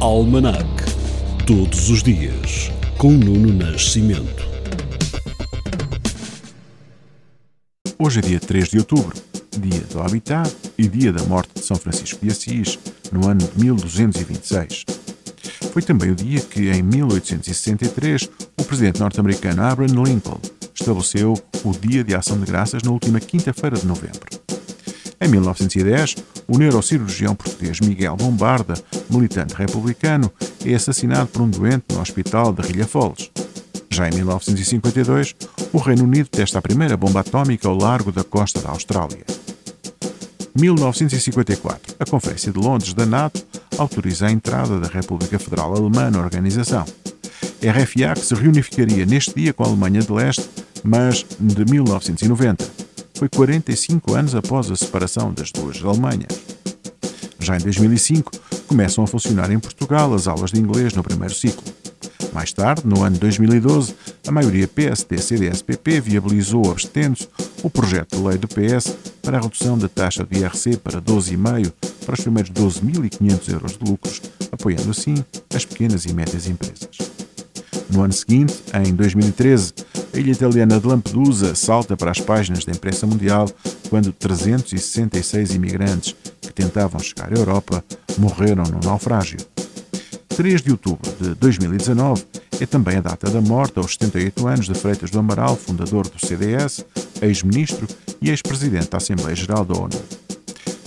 Almanac. Todos os dias, com Nuno Nascimento. Hoje é dia 3 de outubro, dia do Habitat e dia da morte de São Francisco de Assis, no ano de 1226. Foi também o dia que, em 1863, o presidente norte-americano Abraham Lincoln estabeleceu o Dia de Ação de Graças na última quinta-feira de novembro. Em 1910, o neurocirurgião português Miguel Bombarda, militante republicano, é assassinado por um doente no hospital de Rilhafoles. Já em 1952, o Reino Unido testa a primeira bomba atómica ao largo da costa da Austrália. 1954, a Conferência de Londres da NATO autoriza a entrada da República Federal Alemã na organização. RFA que se reunificaria neste dia com a Alemanha de Leste, mas de 1990 foi 45 anos após a separação das duas Alemanhas. Já em 2005, começam a funcionar em Portugal as aulas de inglês no primeiro ciclo. Mais tarde, no ano 2012, a maioria PSD-CDS-PP viabilizou, abstendo-se, o projeto de lei do PS para a redução da taxa do IRC para 12,5% para os primeiros 12.500 euros de lucros, apoiando assim as pequenas e médias empresas. No ano seguinte, em 2013, a ilha italiana de Lampedusa salta para as páginas da imprensa mundial quando 366 imigrantes que tentavam chegar à Europa morreram no naufrágio. 3 de outubro de 2019 é também a data da morte aos 78 anos de Freitas do Amaral, fundador do CDS, ex-ministro e ex-presidente da Assembleia Geral da ONU.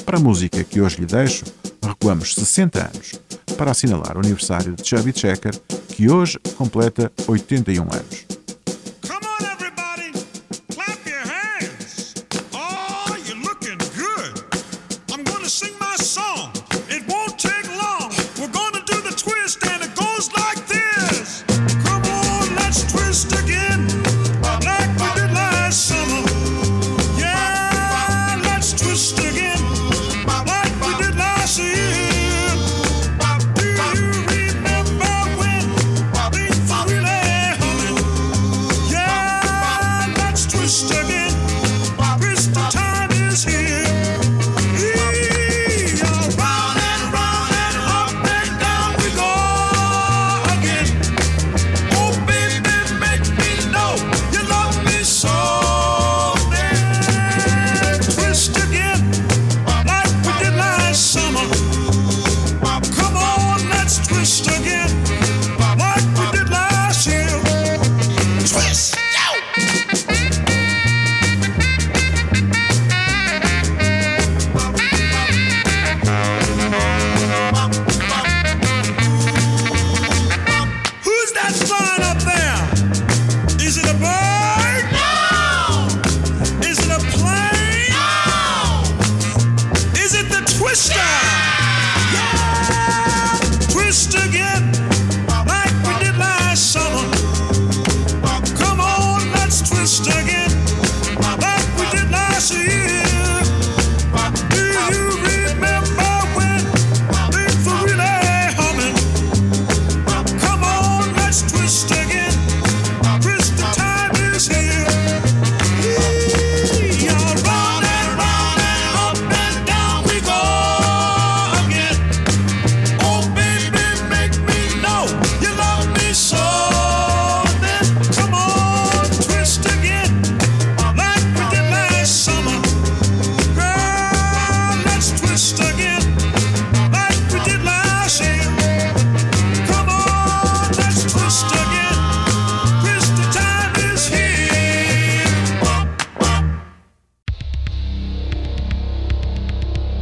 Para a música que hoje lhe deixo, recuamos 60 anos para assinalar o aniversário de Chubby Checker, que hoje completa 81 anos.